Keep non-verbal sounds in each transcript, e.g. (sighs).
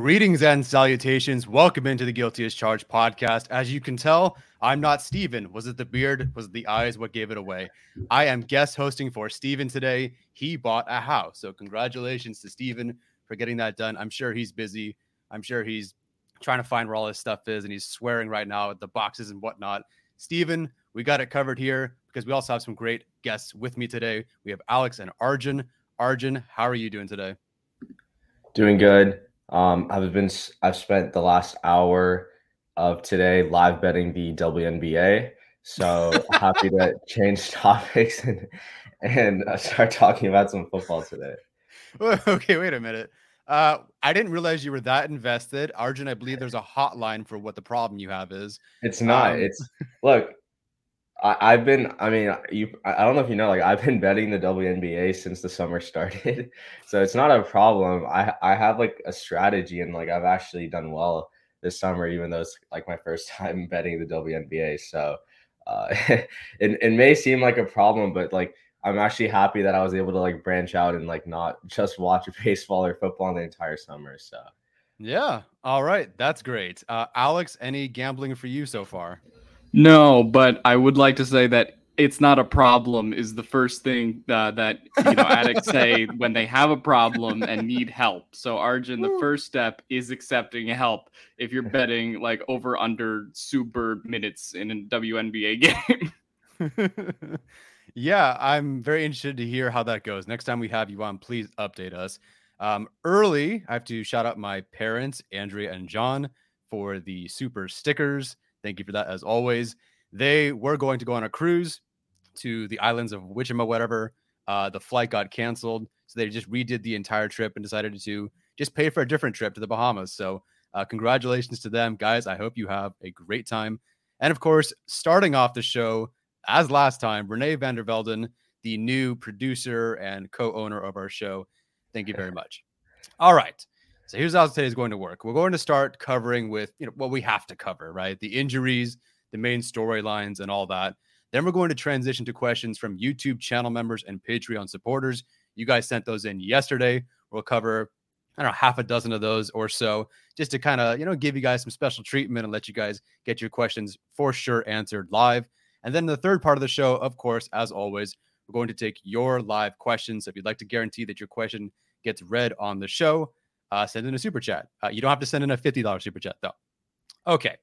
Greetings and salutations. Welcome into the Guilty as Charged podcast. As you can tell, I'm not Steven. Was it the beard? Was it the eyes? What gave it away? I am guest hosting for Steven today. He bought a house. So, congratulations to Steven for getting that done. I'm sure he's busy. I'm sure he's trying to find where all his stuff is and he's swearing right now at the boxes and whatnot. Steven, we got it covered here because we also have some great guests with me today. We have Alex and Arjun. Arjun, how are you doing today? Doing good. Um, I've been I've spent the last hour of today live betting the WNBA. So (laughs) happy to change topics and and uh, start talking about some football today. (laughs) okay, wait a minute. Uh, I didn't realize you were that invested, Arjun. I believe there's a hotline for what the problem you have is. It's not. Um, it's look. I, have been, I mean, you, I don't know if you know, like I've been betting the WNBA since the summer started, (laughs) so it's not a problem. I, I have like a strategy, and like I've actually done well this summer, even though it's like my first (laughs) time betting the WNBA. So, uh, (laughs) it, it may seem like a problem, but like I'm actually happy that I was able to like branch out and like not just watch baseball or football the entire summer. So, yeah, all right, that's great. Uh, Alex, any gambling for you so far? No, but I would like to say that it's not a problem is the first thing uh, that you know addicts say (laughs) when they have a problem and need help. So Arjun, the first step is accepting help if you're (laughs) betting like over under super minutes in a WNBA (laughs) game. yeah, I'm very interested to hear how that goes. Next time we have you on, please update us. Um, early, I have to shout out my parents, Andrea and John, for the super stickers. Thank you for that as always. They were going to go on a cruise to the islands of Wichita, whatever. Uh, the flight got canceled, so they just redid the entire trip and decided to just pay for a different trip to the Bahamas. So, uh, congratulations to them, guys. I hope you have a great time. And of course, starting off the show as last time, Renee van der Velden, the new producer and co-owner of our show. Thank you very (laughs) much. All right. So here's how today is going to work. We're going to start covering with you know what we have to cover, right? The injuries, the main storylines, and all that. Then we're going to transition to questions from YouTube channel members and Patreon supporters. You guys sent those in yesterday. We'll cover I don't know half a dozen of those or so, just to kind of you know give you guys some special treatment and let you guys get your questions for sure answered live. And then the third part of the show, of course, as always, we're going to take your live questions. If you'd like to guarantee that your question gets read on the show, uh, send in a super chat. Uh, you don't have to send in a $50 super chat, though. Okay.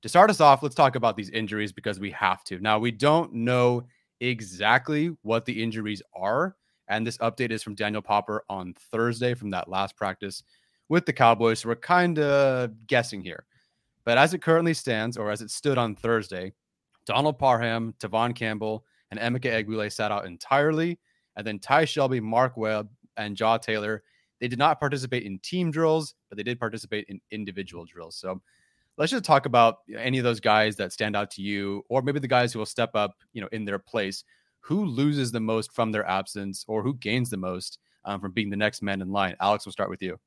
To start us off, let's talk about these injuries because we have to. Now, we don't know exactly what the injuries are. And this update is from Daniel Popper on Thursday from that last practice with the Cowboys. So we're kind of guessing here. But as it currently stands, or as it stood on Thursday, Donald Parham, Tevaughn Campbell, and Emeka Egbule sat out entirely. And then Ty Shelby, Mark Webb, and Jaw Taylor, they did not participate in team drills, but they did participate in individual drills. So let's just talk about any of those guys that stand out to you, or maybe the guys who will step up, you know, in their place. Who loses the most from their absence, or who gains the most um, from being the next man in line? Alex, we'll start with you.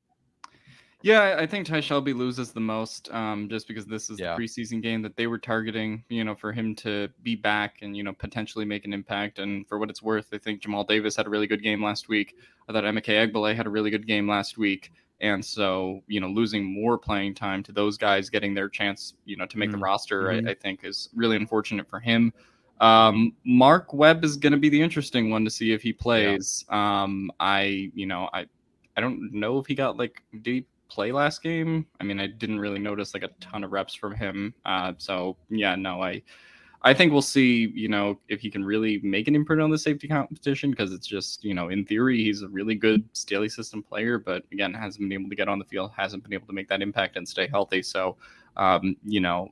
Yeah, I think Ty Shelby loses the most, um, just because this is yeah. the preseason game that they were targeting. You know, for him to be back and you know potentially make an impact. And for what it's worth, I think Jamal Davis had a really good game last week. I thought Emeka Egbule had a really good game last week. And so, you know, losing more playing time to those guys getting their chance, you know, to make mm-hmm. the roster, mm-hmm. I, I, think is really unfortunate for him. Um, Mark Webb is going to be the interesting one to see if he plays. Yeah. Um, I, you know, I, I don't know if he got like deep play last game. I mean, I didn't really notice like a ton of reps from him. Uh, so yeah, no, I I think we'll see, you know, if he can really make an imprint on the safety competition because it's just, you know, in theory, he's a really good Staley system player, but again, hasn't been able to get on the field, hasn't been able to make that impact and stay healthy. So, um, you know,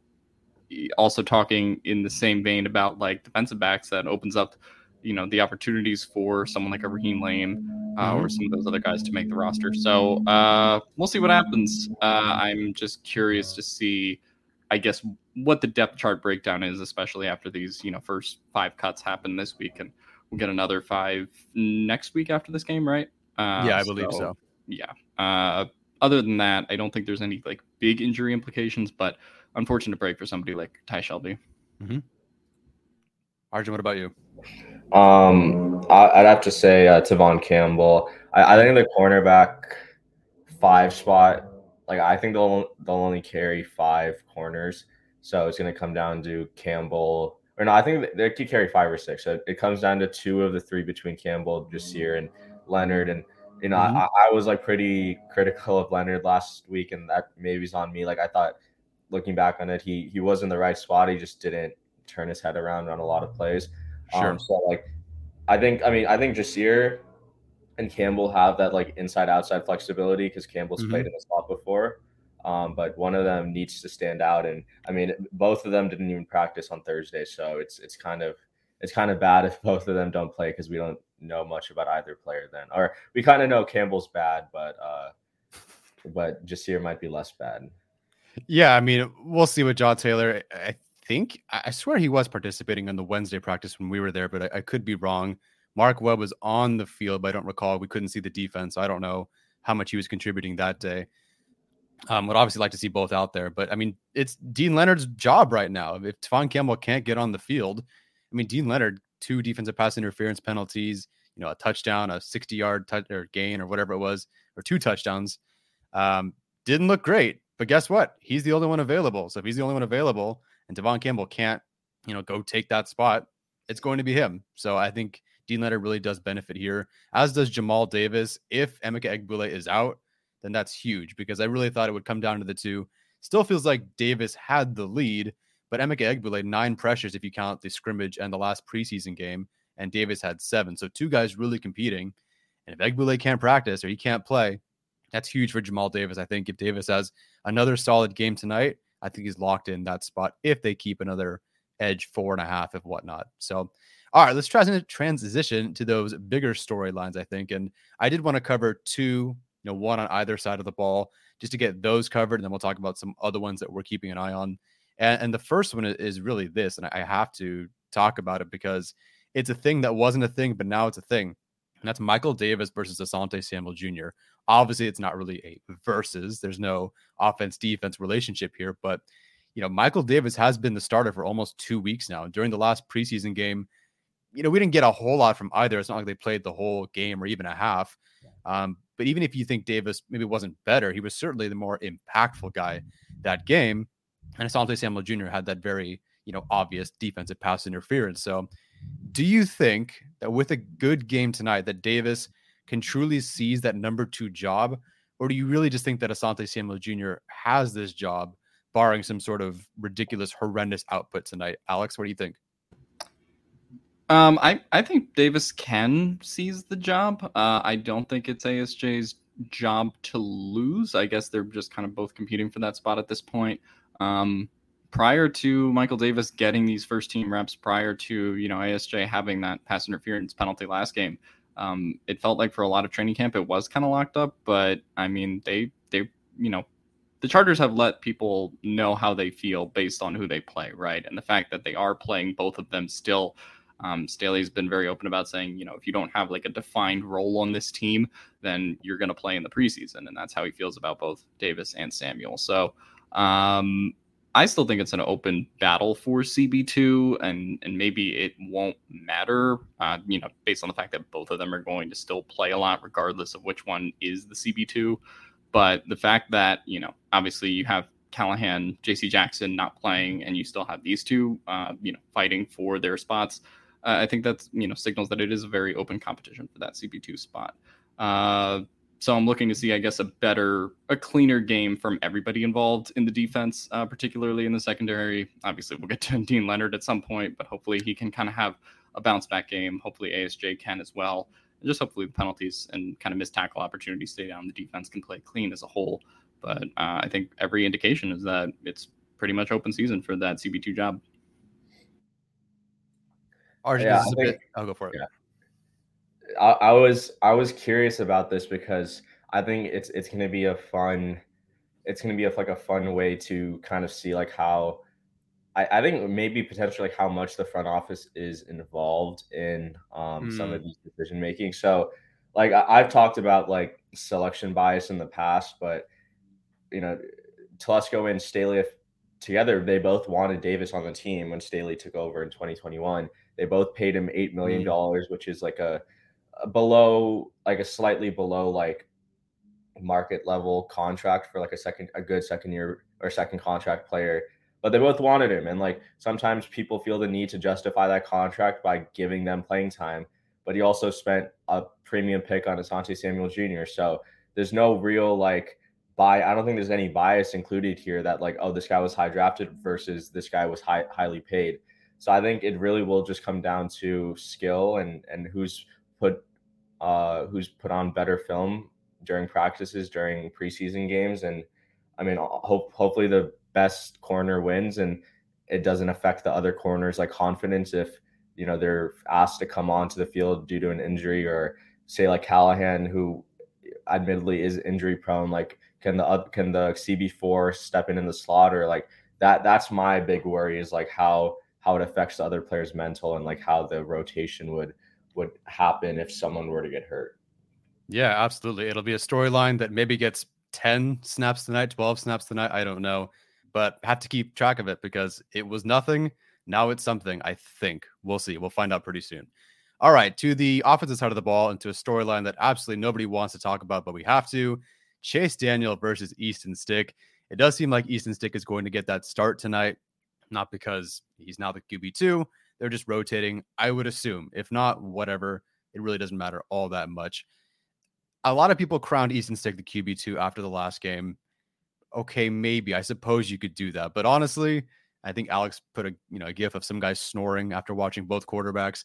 also talking in the same vein about like defensive backs that opens up you know the opportunities for someone like a Raheem Layne uh, or some of those other guys to make the roster. So uh, we'll see what happens. Uh, I'm just curious to see, I guess, what the depth chart breakdown is, especially after these you know first five cuts happen this week, and we'll get another five next week after this game, right? Uh, yeah, I believe so. so. Yeah. Uh, other than that, I don't think there's any like big injury implications, but unfortunate break for somebody like Ty Shelby. Mm-hmm. Arjun, what about you? Um, I, would have to say uh, Tevaughn Campbell. I, I think the cornerback five spot, like I think they'll they'll only carry five corners, so it's going to come down to Campbell. Or no, I think they could carry five or six. So it comes down to two of the three between Campbell, Ja'Sir, and Leonard. And you know, mm-hmm. I, I was like pretty critical of Leonard last week, and that maybe is on me. Like I thought, looking back on it, he he was in the right spot. He just didn't turn his head around on a lot of plays. Sure. Um, so like, I think I mean I think Ja'Sir and Campbell have that like inside outside flexibility because Campbell's mm-hmm. played in the spot before. Um, but one of them needs to stand out, and I mean both of them didn't even practice on Thursday, so it's it's kind of it's kind of bad if (laughs) both of them don't play because we don't know much about either player then, or we kind of know Campbell's bad, but uh, but Ja'Sir might be less bad. Yeah, I mean we'll see with Jaw Taylor. I think I swear he was participating in the Wednesday practice when we were there, but I, I, could be wrong. Mark Webb was on the field, but I don't recall. We couldn't see the defense. So I don't know how much he was contributing that day. Um, would obviously like to see both out there, but I mean, it's Deane Leonard's job right now. If Tevaughn Campbell can't get on the field, I mean, Deane Leonard, two defensive pass interference penalties, you know, a touchdown, a 60 yard or gain or whatever it was, or two touchdowns. Um, didn't look great, but guess what? He's the only one available. So if he's the only one available, and Tevaughn Campbell can't, you know, go take that spot, it's going to be him. So I think Deane Leonard really does benefit here, as does Jamal Davis. If Emeka Egbule is out, then that's huge because I really thought it would come down to the two. Still feels like Davis had the lead, but Emeka Egbule nine pressures if you count the scrimmage and the last preseason game, and Davis had seven. So two guys really competing. And if Egbule can't practice or he can't play, that's huge for Jamal Davis. I think if Davis has another solid game tonight, I think he's locked in that spot if they keep another edge four and a half, if whatnot. So, all right, let's try to transition to those bigger storylines, I think. And I did want to cover two, you know, one on either side of the ball just to get those covered. And then we'll talk about some other ones that we're keeping an eye on. And, and the first one is really this, and I have to talk about it because it's a thing that wasn't a thing, but now it's a thing. And that's Michael Davis versus Asante Samuel Jr. Obviously, it's not really a versus. There's no offense defense relationship here, but you know, Michael Davis has been the starter for almost two weeks now. During the last preseason game, you know, we didn't get a whole lot from either. It's not like they played the whole game or even a half. Um, but even if you think Davis maybe wasn't better, he was certainly the more impactful guy that game. And Asante Samuel Jr. had that very, you know, obvious defensive pass interference. So Do you think that with a good game tonight, that Davis can truly seize that number two job? Or do you really just think that Asante Samuel Jr. has this job, barring some sort of ridiculous, horrendous output tonight? Alex, what do you think? Um, I, I think Davis can seize the job. Uh, I don't think it's ASJ's job to lose. I guess they're just kind of both competing for that spot at this point. Um, prior to Michael Davis getting these first team reps, prior to you know ASJ having that pass interference penalty last game, um, it felt like for a lot of training camp it was kind of locked up. But I mean, they they you know the Chargers have let people know how they feel based on who they play, right? And the fact that they are playing both of them still. Um, Staley's been very open about saying, you know, if you don't have like a defined role on this team, then you're going to play in the preseason, and that's how he feels about both Davis and Samuel. So, um, I still think it's an open battle for CB2, and and maybe it won't matter, uh, you know, based on the fact that both of them are going to still play a lot, regardless of which one is the CB2. But the fact that you know, obviously, you have Callahan, J.C. Jackson not playing, and you still have these two, uh, you know, fighting for their spots. Uh, I think that's you know signals that it is a very open competition for that CB2 spot. So I'm looking to see, I guess, a better, a cleaner game from everybody involved in the defense, uh, particularly in the secondary. Obviously, we'll get to (laughs) Deane Leonard at some point, but hopefully he can kind of have a bounce back game. Hopefully ASJ can as well. And just hopefully the penalties and kind of missed tackle opportunities stay down. The defense can play clean as a whole. But uh, I think every indication is that it's pretty much open season for that CB2 job. Arjun, yeah, think, bit, I'll go for it. Yeah. I, I was I was curious about this because I think it's it's going to be a fun it's going to be a, like a fun way to kind of see like how I, I think maybe potentially like how much the front office is involved in um, mm. some of hmm. these decision making. So like I, I've talked about like selection bias in the past, but you know Telesco and Staley together they both wanted Davis on the team when Staley took over in 2021. They both paid him eight million hmm. dollars, mm. which is like a below like a slightly below like market level contract for like a second a good second year or second contract player but they both wanted him and like sometimes people feel the need to justify that contract by giving them playing time but he also spent a premium pick on Asante Samuel Jr. So there's no real like buy I don't think there's any bias included here that like oh this guy was high drafted versus this guy was high highly paid. So I think it really will just come down to skill and and who's put uh, who's put on better film during practices during preseason games and i mean hope hopefully the best corner wins and it doesn't affect the other corners like confidence if you know they're asked to come onto the field due to an injury or say like callahan who admittedly is injury prone like can the can the cb4 step in in the slot or like that that's my big worry is like how how it affects the other players mental and like how the rotation would would happen if someone were to get hurt. Yeah, absolutely. It'll be a storyline that maybe gets 10 snaps tonight, 12 snaps tonight. I don't know, but have to keep track of it because it was nothing. Now it's something, I think. We'll see. We'll find out pretty soon. All right, to the offensive side of the ball and to a storyline that absolutely nobody wants to talk about, but we have to. Chase Daniel versus Easton Stick. It does seem like Easton Stick is going to get that start tonight, not because he's now the QB2, they're just rotating, I would assume. If not, whatever. It really doesn't matter all that much. A lot of people crowned Easton Stick the QB2 after the last game. Okay, maybe. I suppose you could do that. But honestly, I think Alex put a you know a gif of some guy snoring after watching both quarterbacks.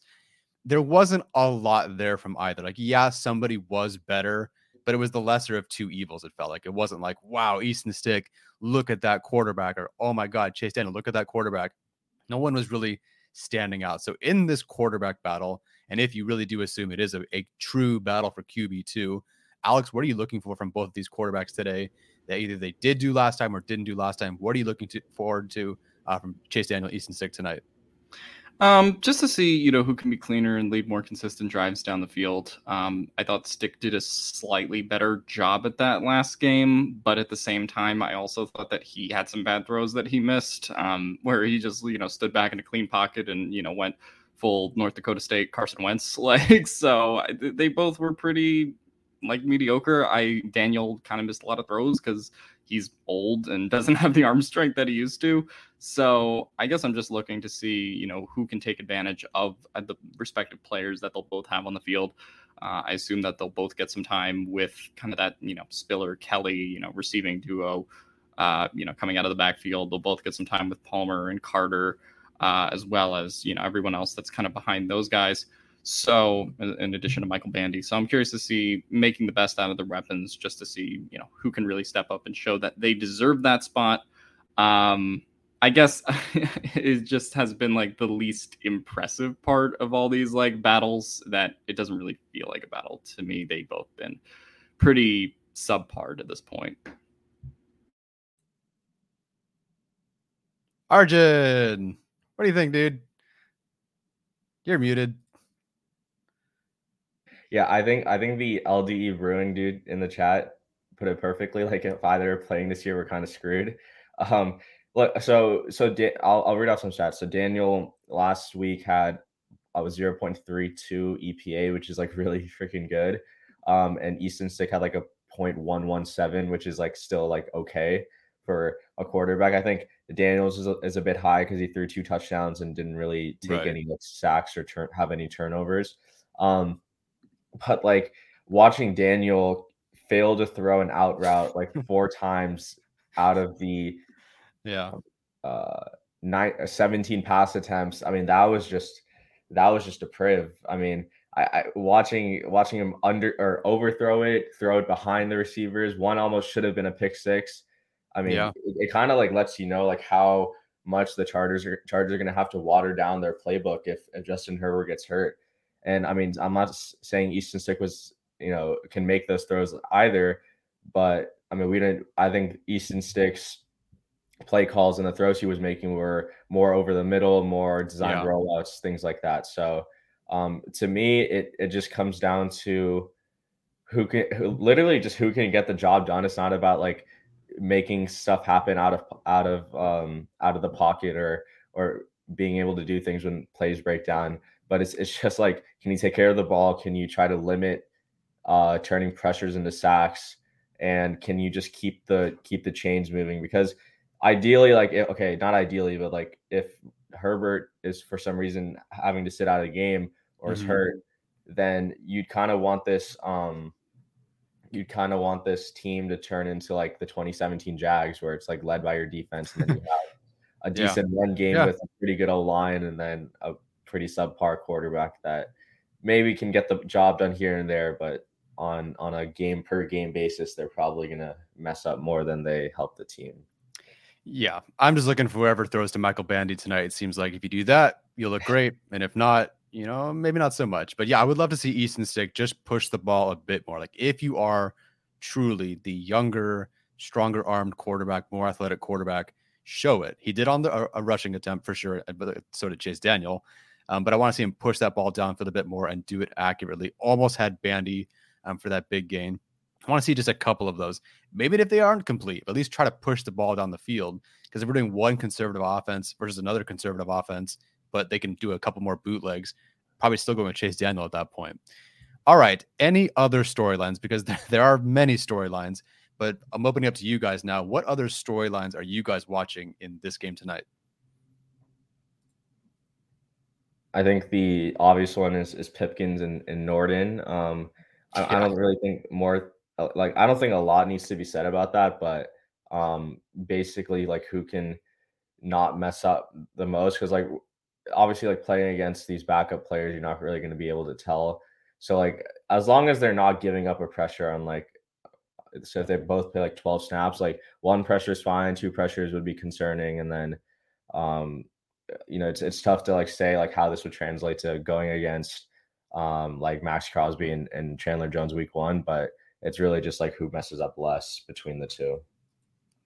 There wasn't a lot there from either. Like, yeah, somebody was better, but it was the lesser of two evils. It felt like it wasn't like, wow, Easton Stick, look at that quarterback, or oh my God, Chase Daniel, look at that quarterback. No one was really standing out. So in this quarterback battle, and if you really do assume it is a, a true battle for QB2, Alex, what are you looking for from both of these quarterbacks today that either they did do last time or didn't do last time? What are you looking to, forward to uh, from Chase Daniel, Easton Stick tonight? Um, just to see, you know, who can be cleaner and lead more consistent drives down the field. Um, I thought Stick did a slightly better job at that last game, but at the same time, I also thought that he had some bad throws that he missed, um, where he just, you know, stood back in a clean pocket and, you know, went full North Dakota State Carson Wentz (laughs) like. So they both were pretty like mediocre. I Daniel kind of missed a lot of throws because he's old and doesn't (laughs) have the arm strength that he used to. So I guess I'm just looking to see, you know, who can take advantage of uh, the respective players that they'll both have on the field. Uh, I assume that they'll both get some time with kind of that, you know, Spiller Kelly, you know, receiving duo, uh, you know, coming out of the backfield. They'll both get some time with Palmer and Carter, uh, as well as you know everyone else that's kind of behind those guys. So, in addition to Michael Bandy, so I'm curious to see making the best out of the weapons, just to see you know who can really step up and show that they deserve that spot. Um, I guess (laughs) it just has been like the least impressive part of all these like battles that it doesn't really feel like a battle to me. They've both been pretty subpar to this point. Arjun, what do you think, dude? You're muted. Yeah, I think I think the LDE brewing dude in the chat put it perfectly. Like if either playing this year, we're kind of screwed. Um, look, so so da- I'll I'll read off some stats. So Daniel last week had I was 0.32 EPA, which is like really freaking good. Um, and Easton Stick had like a 0.117, which is like still like okay for a quarterback. I think Daniels is a, is a bit high because he threw two touchdowns and didn't really take right. any like, sacks or turn have any turnovers. Um, but like watching Daniel fail to throw an out route like (laughs) four times out of the yeah uh nine, uh, 17 pass attempts. I mean, that was just that was just a priv. I mean, I, I, watching watching him under or overthrow it, throw it behind the receivers. One almost should have been a pick six. I mean, yeah. it, it kind of like lets you know like how much the Chargers are Chargers are going to have to water down their playbook if, if Justin Herbert gets hurt. And I mean, I'm not saying Easton Stick was, you know, can make those throws either, but I mean, we didn't. I think Easton Stick's play calls and the throws he was making were more over the middle, more design yeah. rollouts, things like that. So, um, to me, it it just comes down to who can, who, literally just who can get the job done. It's not about like making stuff happen out of out of um out of the pocket or or being able to do things when plays break down but it's it's just like can you take care of the ball? Can you try to limit uh, turning pressures into sacks? And can you just keep the keep the chains moving? Because ideally, like okay, not ideally, but like if Herbert is for some reason having to sit out of the game or is mm-hmm. hurt, then you'd kind of want this um you'd kind of want this team to turn into like the 2017 Jags where it's like led by your defense and then you (laughs) have a decent yeah. run game yeah. with a pretty good O line and then a pretty subpar quarterback that maybe can get the job done here and there, but on on a game per game basis, they're probably gonna mess up more than they help the team. Yeah, I'm just looking for whoever throws to Michael Bandy tonight. It seems like if you do that, you'll look great, (laughs) and if not, you know, maybe not so much. But yeah, I would love to see Easton Stick just push the ball a bit more. Like if you are truly the younger, stronger armed quarterback, more athletic quarterback, show it. He did on the a, a rushing attempt for sure, but so did Chase Daniel. Um, but I want to see him push that ball downfield a bit more and do it accurately. Almost had Bandy um, for that big gain. I want to see just a couple of those. Maybe if they aren't complete, at least try to push the ball down the field. Because if we're doing one conservative offense versus another conservative offense, but they can do a couple more bootlegs, probably still going to Chase Daniel at that point. All right. Any other storylines? Because (laughs) there are many storylines, but I'm opening up to you guys now. What other storylines are you guys watching in this game tonight? I think the obvious one is is Pipkins and, and Norton. Um, I, yeah. I, don't really think more uh, like I don't think a lot needs to be said about that, but um, basically like who can not mess up the most because like obviously like playing against these backup players, you're not really going to be able to tell. So like as long as they're not giving up a pressure on like so if they both play like 12 snaps, like one pressure is fine, two pressures would be concerning, and then um you know, it's it's tough to like say like how this would translate to going against um like Maxx Crosby and, and Chandler Jones week one, but it's really just like who messes up less between the two.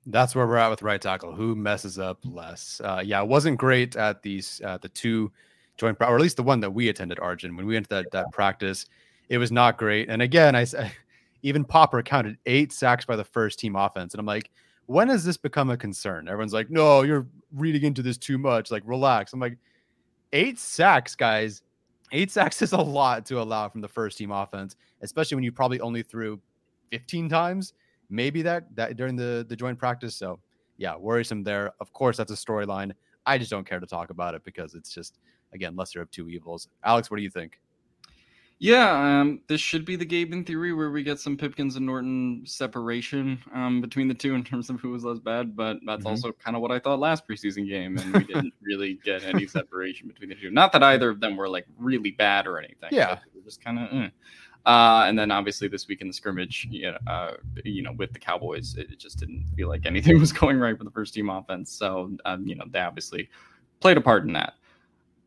That's where we're at with right tackle. Who messes up less? Uh, yeah, it wasn't great at these uh, the two joint, or at least the one that we attended, Arjun. When we went to that, that practice, it was not great. And again, I (laughs) even Popper counted eight sacks by the first team offense, and I'm like, when has this become a concern? Everyone's like, no, you're reading into this too much. Like, relax. I'm like, eight sacks, guys, Eight sacks is a lot to allow from the first team offense, especially when you probably only threw 15 times, maybe that that during the the joint practice. So yeah, worrisome there. Of course, that's a storyline. I just don't care to talk about it because it's just again lesser of two evils. Alex, what do you think? Yeah, um, this should be the game in theory where we get some Pipkins and Norton separation um, between the two in terms of who was less bad, but that's mm-hmm. also kind of what I thought last preseason game, and we didn't really get any separation between the two. Not that either of them were like really bad or anything. Yeah, just kind of. Eh. Uh, and then obviously this week in the scrimmage, you know, uh, you know, with the Cowboys, it just didn't feel like anything (laughs) was going right for the first team offense. So, um, you know, they obviously played a part in that.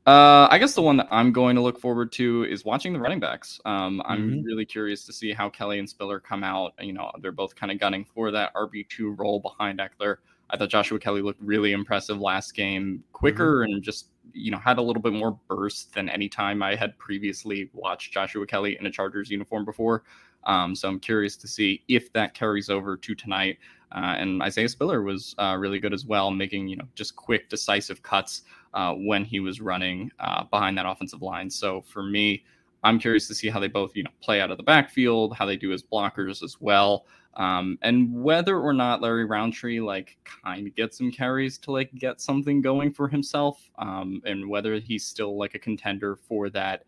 Uh, I guess the one that I'm going to look forward to is watching the running backs. Um, I'm mm-hmm. really curious to see how Kelly and Spiller come out. You know, they're both kind of gunning for that RB2 role behind Ekeler. I thought Joshua Kelly looked really impressive last game, quicker mm-hmm. and just, you know, had a little bit more burst than any time I had previously watched Joshua Kelly in a Chargers uniform before. Um, so I'm curious to see if that carries over to tonight. Uh, and Isaiah Spiller was uh, really good as well, making, you know, just quick, decisive cuts uh, when he was running uh, behind that offensive line. So for me, I'm curious to see how they both, you know, play out of the backfield, how they do as blockers as well, um, and whether or not Larry Rountree like kind of gets some carries to like get something going for himself, um, and whether he's still like a contender for that.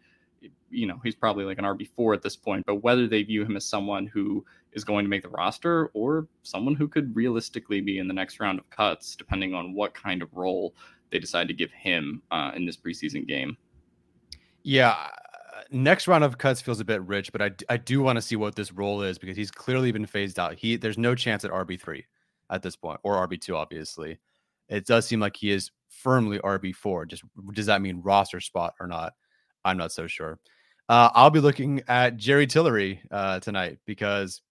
You know, he's probably like an RB four at this point, but whether they view him as someone who is going to make the roster or someone who could realistically be in the next round of cuts, depending on what kind of role they decide to give him uh, in this preseason game. Yeah, uh, next round of cuts feels a bit rich, but I, I do want to see what this role is because he's clearly been phased out. He there's no chance at RB three at this point or RB two, obviously. It does seem like he is firmly RB four. Just does that mean roster spot or not? I'm not so sure. Uh, I'll be looking at Jerry Tillery uh, tonight because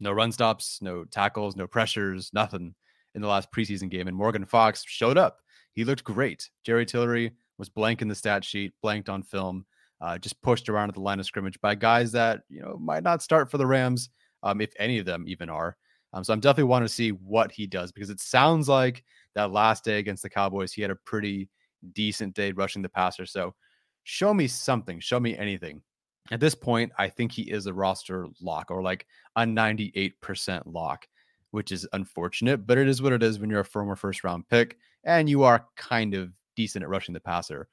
no run stops, no tackles, no pressures, nothing in the last preseason game, and Morgan Fox showed up he looked great. Jerry Tillery was blank in the stat sheet, blanked on film, uh, just pushed around at the line of scrimmage by guys that you know might not start for the Rams, um, if any of them even are. Um, so I'm definitely want to see what he does because it sounds like that last day against the Cowboys, he had a pretty decent day rushing the passer. So show me something, show me anything. At this point, I think he is a roster lock or like a 98% lock, which is unfortunate, but it is what it is when you're a former first round pick and you are kind of decent at rushing the passer.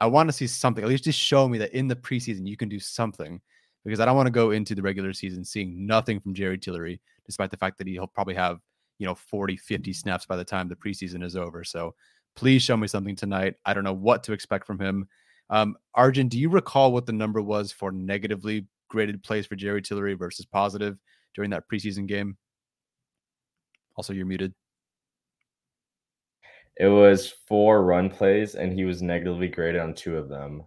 I want to see something, at least just show me that in the preseason you can do something because I don't want to go into the regular season seeing nothing from Jerry Tillery, despite the fact that he'll probably have, you know, 40, 50 snaps by the time the preseason is over. So please show me something tonight. I don't know what to expect from him. Um, Arjun, do you recall what the number was for negatively graded plays for Jerry Tillery versus positive during that preseason game? Also, you're muted. It was four run plays, and he was negatively graded on two of them.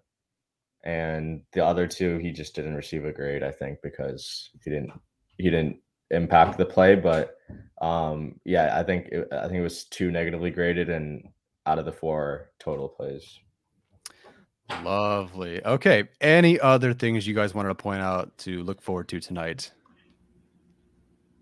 And the other two, he just didn't receive a grade, I think, because he didn't he didn't impact the play. But um, yeah, I think it, I think it was two negatively graded, and out of the four total plays. Lovely. Okay. Any other things you guys wanted to point out to look forward to tonight?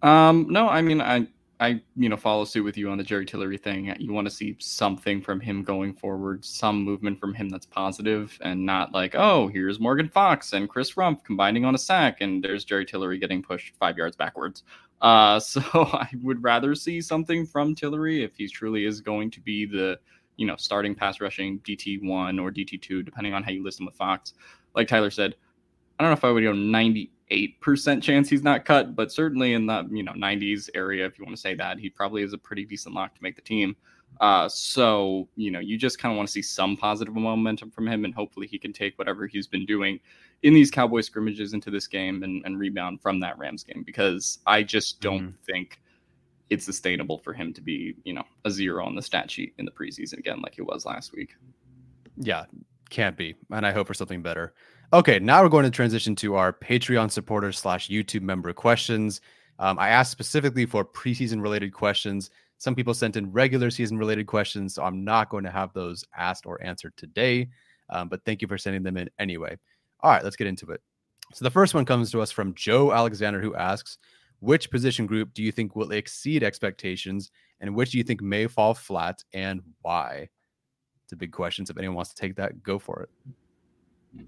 Um, no, I mean, I I you know follow suit with you on the Jerry Tillery thing. You want to see something from him going forward, some movement from him that's positive, and not like oh here's Morgan Fox and Chris Rumph combining on a sack, and there's Jerry Tillery getting pushed five yards backwards. Uh, (laughs) so I would rather see something from Tillery if he truly is going to be the you know starting pass rushing DT one or DT two, depending on how you list him with Fox. Like Tyler said, I don't know if I would go ninety 8% chance he's not cut, but certainly in the you know 90s area, if you want to say that, he probably is a pretty decent lock to make the team. Uh, so you know, you just kind of want to see some positive momentum from him, and hopefully he can take whatever he's been doing in these Cowboy scrimmages into this game and, and rebound from that Rams game because I just don't mm-hmm. think it's sustainable for him to be you know a zero on the stat sheet in the preseason again like he was last week. Yeah, can't be, and I hope for something better. Okay, now we're going to transition to our Patreon supporters slash YouTube member questions. Um, I asked specifically for preseason related questions. Some people sent in regular season related questions, so I'm not going to have those asked or answered today. Um, but thank you for sending them in anyway. All right, let's get into it. So the first one comes to us from Joe Alexander, who asks, "Which position group do you think will exceed expectations, and which do you think may fall flat, and why?" It's a big question. So if anyone wants to take that, go for it.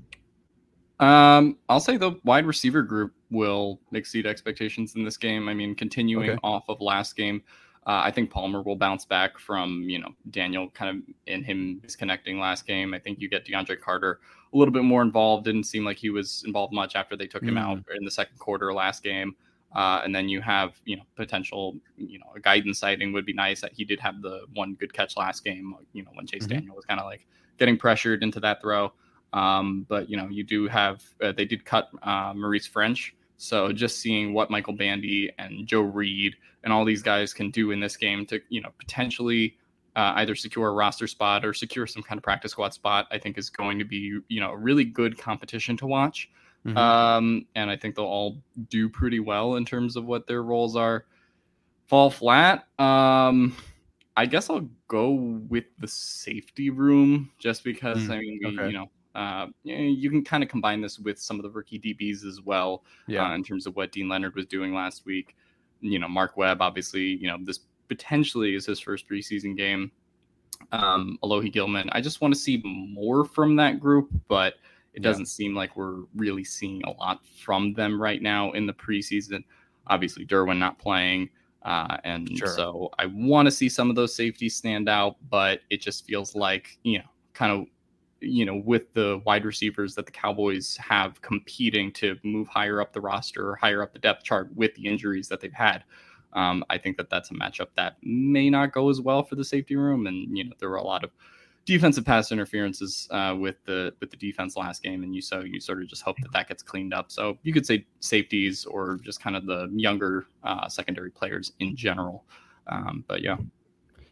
Um, I'll say the wide receiver group will exceed expectations in this game. I mean, continuing okay. off of last game, uh, I think Palmer will bounce back from you know Daniel kind of in him disconnecting last game. I think you get DeAndre Carter a little bit more involved. Didn't seem like he was involved much after they took him mm. out in the second quarter last game. Uh, and then you have, you know, potential, you know, a guidance sighting would be nice that he did have the one good catch last game, you know, when Chase mm-hmm. Daniel was kind of like getting pressured into that throw. Um, but, you know, you do have, uh, they did cut uh, Maurice Ffrench, So just seeing what Michael Bandy and Joe Reed and all these guys can do in this game to, you know, potentially uh, either secure a roster spot or secure some kind of practice squad spot, I think is going to be, you know, a really good competition to watch. Mm-hmm. Um, and I think they'll all do pretty well in terms of what their roles are. Fall flat. Um, I guess I'll go with the safety room just because mm, I mean, we, okay. you know, uh, you can kind of combine this with some of the rookie DBs as well. Yeah. Uh, in terms of what Deane Leonard was doing last week. You know, Mark Webb, obviously, you know, this potentially is his first preseason game. Um, Alohi Gilman. I just want to see more from that group, but it doesn't yeah. seem like we're really seeing a lot from them right now in the preseason. Obviously, Derwin not playing. Uh, and sure. so I want to see some of those safeties stand out, but it just feels like, you know, kind of, you know, with the wide receivers that the Cowboys have competing to move higher up the roster or higher up the depth chart with the injuries that they've had. Um, I think that that's a matchup that may not go as well for the safety room. And, you know, there were a lot of defensive pass interferences uh, with the with the defense last game, and you so you sort of just hope that that gets cleaned up. So you could say safeties or just kind of the younger uh, secondary players in general. Um, but yeah,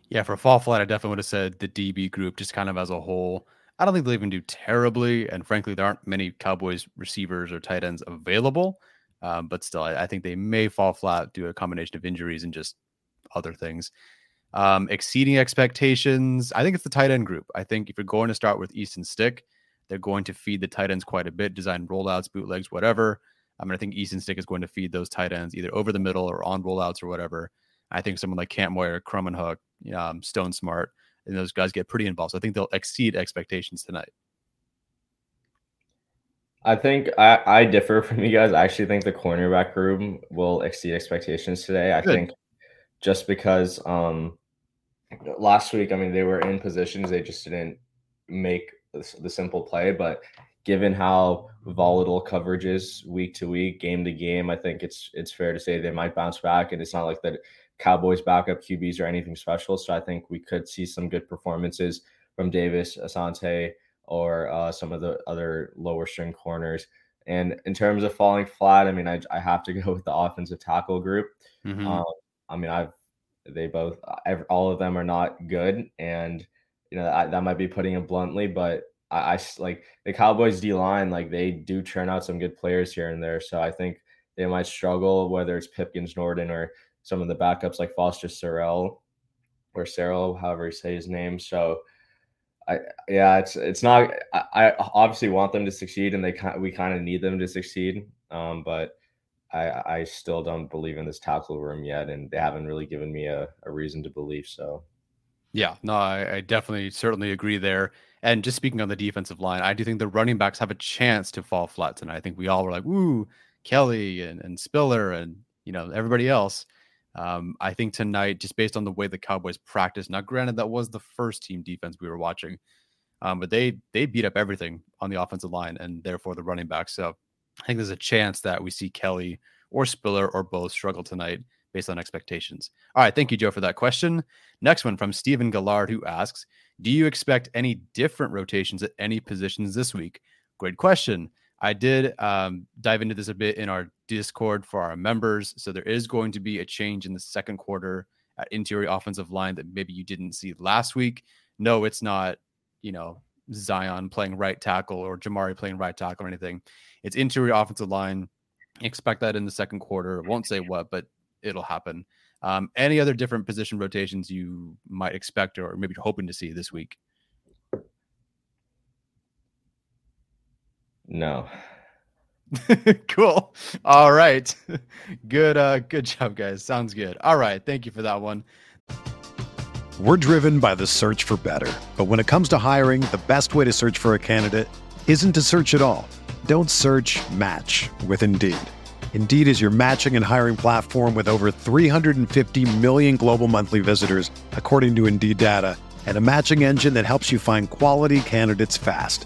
yeah. For fall flat, I definitely would have said the DB group just kind of as a whole. I don't think they'll even do terribly, and frankly, there aren't many Cowboys receivers or tight ends available. Um, but still, I, I think they may fall flat due to a combination of injuries and just other things um, exceeding expectations. I think it's the tight end group. I think if you're going to start with Easton Stick, they're going to feed the tight ends quite a bit, design rollouts, bootlegs, whatever. I mean, I think Easton Stick is going to feed those tight ends either over the middle or on rollouts or whatever. I think someone like Kampmoyer, Crum and Hook, um, Stone Smartt, and those guys get pretty involved. So I think they'll exceed expectations tonight. I think I, I differ (laughs) from you guys. I actually think the cornerback room will exceed expectations today. I Good. think just because um, last week, I mean, they were in positions, they just didn't make the, the simple play. But given how volatile coverage is week to week, game to game, I think it's it's fair to say they might bounce back. And it's not like that Cowboys backup QBs or anything special. So I think we could see some good performances from Davis, Asante, or uh, some of the other lower string corners. And in terms of falling flat, I mean, I, I have to (laughs) go with the offensive tackle group. Mm-hmm. Um, I mean, I've they both all of them are not good, and you know that, that might be putting it bluntly, but I, I like the Cowboys D line, like they do turn out some good players here and there. So I think they might struggle whether it's Pipkins, Norton, or some of the backups like Foster Sarell or Sarell, however you say his name. So I yeah, it's it's not. I, I obviously want them to succeed, and they kind we kind of need them to succeed. Um, but I, I still don't believe in this tackle room yet, and they haven't really given me a, a reason to believe so. Yeah, no, I, I, definitely certainly agree there. And just speaking on the defensive line, I do think the running backs have a chance to fall flat tonight. I think we all were like, "Woo, Kelly and, and Spiller and you know everybody else." Um, I think tonight, just based on the way the Cowboys practiced, now granted that was the first team defense we were watching, um, but they they beat up everything on the offensive line and therefore the running back. So I think there's a chance that we see Kelly or Spiller or both struggle tonight based on expectations. All right. Thank you, Joe, for that question. Next one from Stephen Gallard, who asks Do you expect any different rotations at any positions this week? Great question. I did um, dive into this a bit in our Discord for our members. So there is going to be a change in the second quarter at interior offensive line that maybe you didn't see last week. No, it's not, you know, Zion playing right tackle or Jamaree playing right tackle or anything. It's interior offensive line. Expect that in the second quarter. Won't say what, but it'll happen. Um, any other different position rotations you might expect or maybe hoping to see this week? No. (laughs) cool. All right. (laughs) good uh good job guys. Sounds good. All right. Thank you for that one. We're driven by the search for better. But when it comes to hiring, the best way to search for a candidate isn't to search at all. Don't search, match with Indeed. Indeed is your matching and hiring platform with over 350 million global monthly visitors, according to Indeed data, and a matching engine that helps you find quality candidates fast.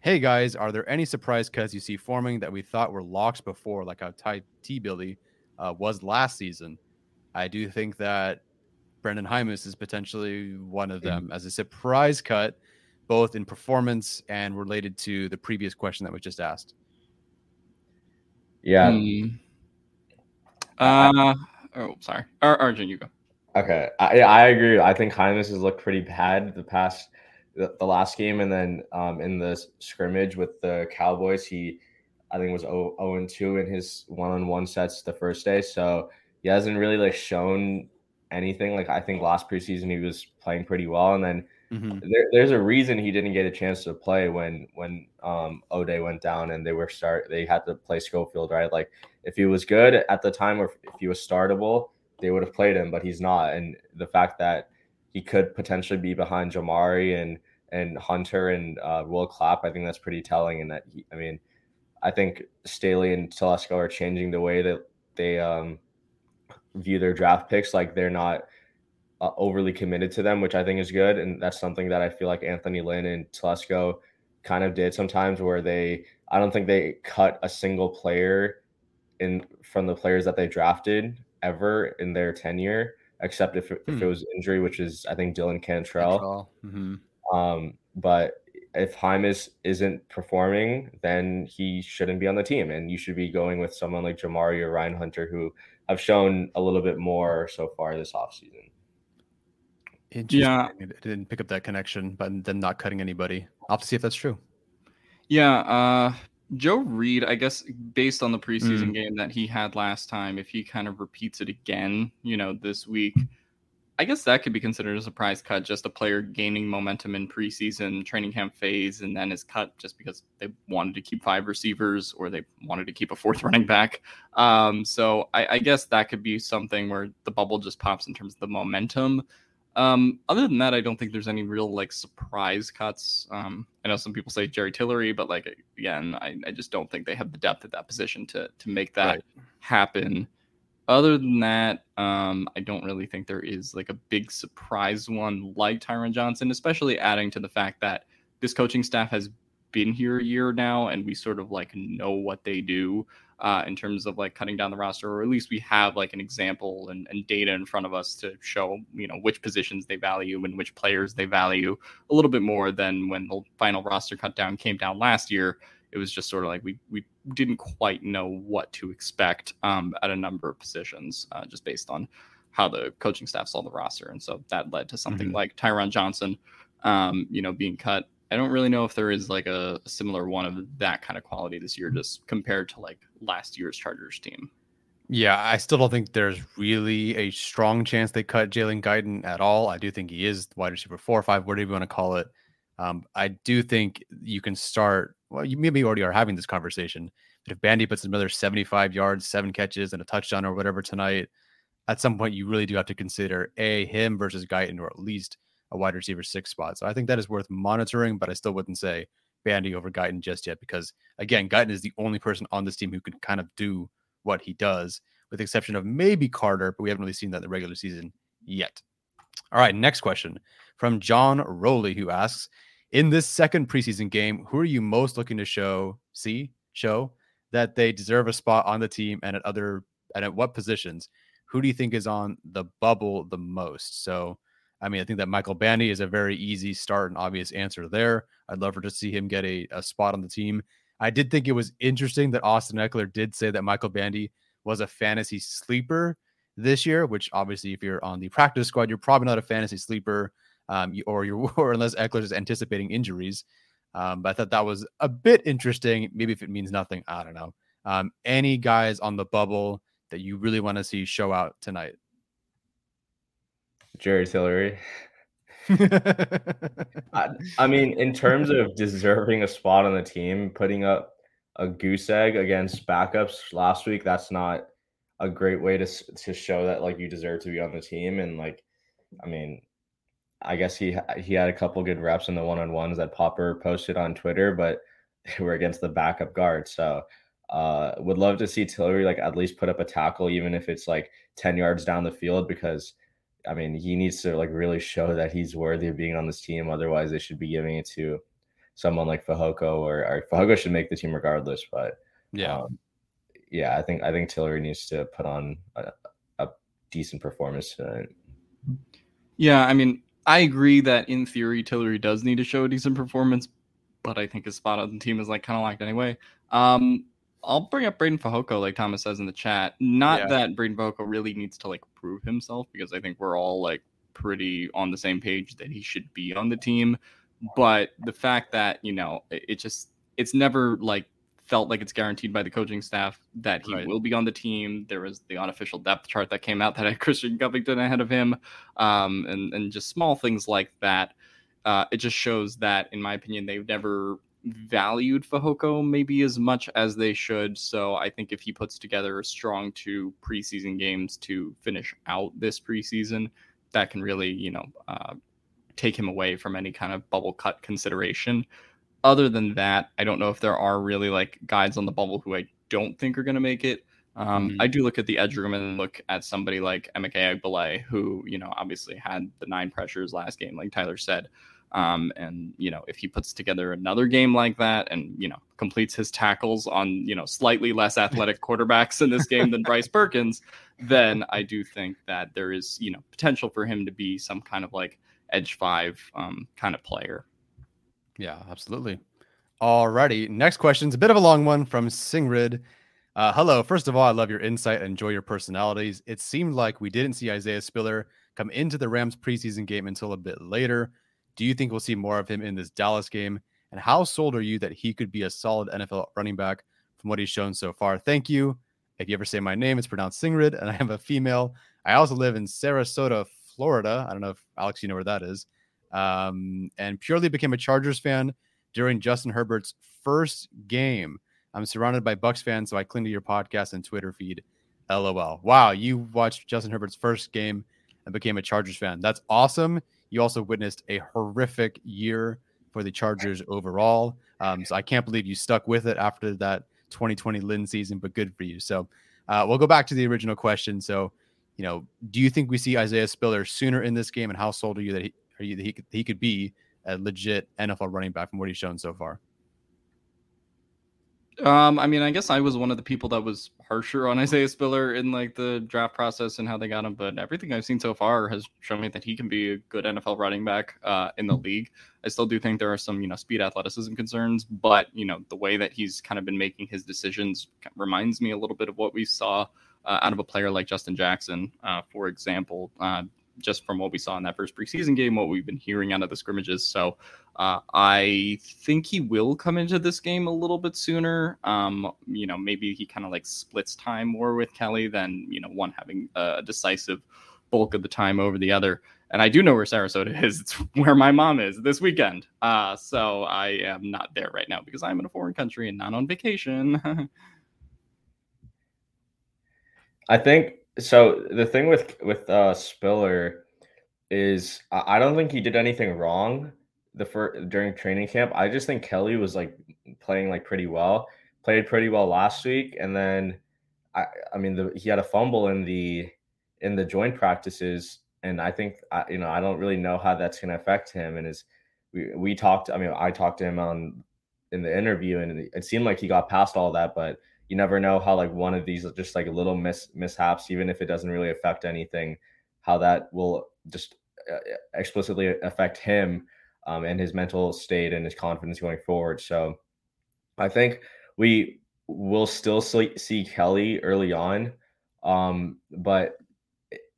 Hey guys, are there any surprise cuts you see forming that we thought were locks before, like how Ty T Billy uh, was last season? I do think that Brenden Jaimes is potentially one of them mm-hmm. as a surprise cut, both in performance and related to the previous question that was just asked. Yeah. Mm. Uh, oh, sorry. Ar- Arjun, you go. Okay, I, I agree. I think Jaimes has looked pretty bad the past the, the last game, and then um, in the scrimmage with the Cowboys, he I think was 0, 0 and 2 in his one on one sets the first day. So he hasn't really like shown anything. Like I think last preseason he was playing pretty well, and then mm-hmm. there, there's a reason he didn't get a chance to play when when um, Oday went down and they were start they had to play Schofield right. Like if he was good at the time or if he was startable, they would have played him, but he's not. And the fact that he could potentially be behind Jamaree and and Hunter and uh, Will Clapp, I think that's pretty telling. And that he, I mean, I think Staley and Telesco are changing the way that they um, view their draft picks. Like they're not uh, overly committed to them, which I think is good. And that's something that I feel like Anthony Lynn and Telesco kind of did sometimes, where they I don't think they cut a single player in from the players that they drafted ever in their tenure, except if, if it hmm. was injury, which is I think Dylan Cantrell. Cantrell. Mm-hmm. Um, but if Jaimes isn't performing, then he shouldn't be on the team, and you should be going with someone like Jamaree or Ryan Hunter, who have shown a little bit more so far this offseason. Yeah, I didn't pick up that connection, but then not cutting anybody. I'll have to see if that's true. Yeah, uh, Joe Reed, I guess, based on the preseason mm. game that he had last time, if he kind of repeats it again, you know, this week, I guess that could be considered a surprise cut. Just a player gaining momentum in preseason training camp phase, and then is cut just because they wanted to keep five receivers or they wanted to keep a fourth (laughs) running back. Um, so I, I guess that could be something where the bubble just pops in terms of the momentum. Um, other than that, I don't think there's any real like surprise cuts. Um, I know some people say Jerry Tillery, but like again, I, I just don't think they have the depth at that position to to make that right. happen. Other than that, um, I don't really think there is like a big surprise one like Tyron Johnson, especially adding to the fact that this coaching staff has been here a year now and we sort of like know what they do uh, in terms of like cutting down the roster, or at least we have like an example and, and data in front of us to show, you know, which positions they value and which players they value a little bit more than when the final roster cut down came down last year. It was just sort of like we we didn't quite know what to expect um, at a number of positions, uh, just based on how the coaching staff saw the roster, and so that led to something mm-hmm. like Tyron Johnson, um, you know, being cut I don't really know if there is like a, a, similar one of that kind of quality this year, just compared to like last year's Chargers team. Yeah, I still don't think there's really a strong chance they cut Jalen Guyton at all. I do think he is wide receiver four or five, whatever you want to call it. Um, I do think you can start. Well, you maybe already are having this conversation. But if Bandy puts another 75 yards, seven catches, and a touchdown or whatever tonight, at some point you really do have to consider a him versus Guyton, or at least a wide receiver six spot. So I think that is worth monitoring, but I still wouldn't say Bandy over Guyton just yet because again, Guyton is the only person on this team who can kind of do what he does, with the exception of maybe Carter, but we haven't really seen that in the regular season yet. All right, next question from John Rowley, who asks, in this second preseason game, who are you most looking to show, see, show that they deserve a spot on the team and at other and at what positions? Who do you think is on the bubble the most? So I mean, I think that Michael Bandy is a very easy start and obvious answer there. I'd love for to see him get a, a spot on the team. I did think it was interesting that Austin Ekeler did say that Michael Bandy was a fantasy sleeper this year, which obviously, if you're on the practice squad, you're probably not a fantasy sleeper, um, or you're (laughs) or unless Ekeler is anticipating injuries. Um, but I thought that was a bit interesting. Maybe if it means nothing, I don't know. Um, any guys on the bubble that you really want to see show out tonight? Jerry Tillery. (laughs) I, I, mean, in terms of deserving a spot on the team, putting up a goose egg against backups last week, that's not a great way to to show that like you deserve to be on the team. And like, I mean, I guess he he had a couple good reps in the one on ones that Popper posted on Twitter, but (laughs) they were against the backup guard. So uh, would love to see Tillery like at least put up a tackle, even if it's like 10 yards down the field, because I mean, he needs to like really show that he's worthy of being on this team. Otherwise, they should be giving it to someone like Fehoko or, or Fehoko should make the team regardless. But yeah, um, yeah, I think I think Tillery needs to put on a, a decent performance tonight. Yeah, I mean, I agree that in theory Tillery does need to show a decent performance, but I think his spot on the team is like kind of locked anyway. Um, I'll bring up Breiden Fehoko, like Thomas says in the chat. Not yeah. that Breiden Fehoko really needs to like prove himself, because I think we're all like pretty on the same page that he should be on the team. But the fact that you know it, it just it's never like felt like it's guaranteed by the coaching staff that he right. will be on the team. There was the unofficial depth chart that came out that had (laughs) Christian Covington ahead of him, um, and and just small things like that. Uh, it just shows that, in my opinion, they've never valued Fehoko maybe as much as they should. So I think if he puts together a strong two preseason games to finish out this preseason, that can really, you know, uh, take him away from any kind of bubble cut consideration. Other than that, I don't know if there are really like guys on the bubble who I don't think are going to make it. Um, mm-hmm. I do look at the edge room and look at somebody like Emeka Egbule, who, you know, obviously had the nine pressures last game, like Tyler said. Um, and you know, if he puts together another game like that and you know completes his tackles on you know slightly less athletic (laughs) quarterbacks in this game than Bryce Perkins, then I do think that there is you know potential for him to be some kind of like edge five um, kind of player. Yeah, absolutely. Alrighty, next question is a bit of a long one from Singrid. Uh, hello. First of all, I love your insight enjoy your personalities. It seemed like we didn't see Isaiah Spiller come into the Rams preseason game until a bit later. Do you think we'll see more of him in this Dallas game? And how sold are you that he could be a solid NFL running back from what he's shown so far? Thank you. If you ever say my name, it's pronounced Singrid, and I am a female. I also live in Sarasota, Florida. I don't know if Alex, you know where that is. Um, and purely became a Chargers fan during Justin Herbert's first game. I'm surrounded by Bucks fans, so I cling to your podcast and Twitter feed. LOL. Wow, you watched Justin Herbert's first game and became a Chargers fan. That's awesome. You also witnessed a horrific year for the Chargers overall. Um, so I can't believe you stuck with it after that 2020 Lynn season, but good for you. So uh, we'll go back to the original question. So, you know, do you think we see Isaiah Spiller sooner in this game, and how sold are you that he, are you that he, he could be a legit NFL running back from what he's shown so far? Um, I mean, I guess I was one of the people that was harsher on (laughs) Isaiah Spiller in like the draft process and how they got him, but everything I've seen so far has shown me that he can be a good NFL running back uh, in the league. I still do think there are some, you know, speed athleticism concerns, but you know, the way that he's kind of been making his decisions reminds me a little bit of what we saw uh, out of a player like Justin Jackson, uh, for example. Just from what we saw in that first preseason game, what we've been hearing out of the scrimmages. So uh, I think he will come into this game a little bit sooner. Um, you know, maybe he kind of like splits time more with Kelly than, you know, one having a decisive bulk of the time over the other. And I do know where Sarasota is. It's where my mom is this weekend. Uh, so I am not there right now because I'm in a foreign country and not on vacation. (laughs) I think so the thing with with uh, Spiller is I don't think he did anything wrong the first during training camp. I just think Kelly was like playing like pretty well, played pretty well last week, and then I I mean the, he had a fumble in the in the joint practices, and I think I, you know I don't really know how that's going to affect him. And his we we talked. I mean I talked to him on in the interview, and it seemed like he got past all that, but you never know how like one of these just like little mis- mishaps, even if it doesn't really affect anything, how that will just explicitly affect him um, and his mental state and his confidence going forward. So I think we will still see Kelly early on, um, but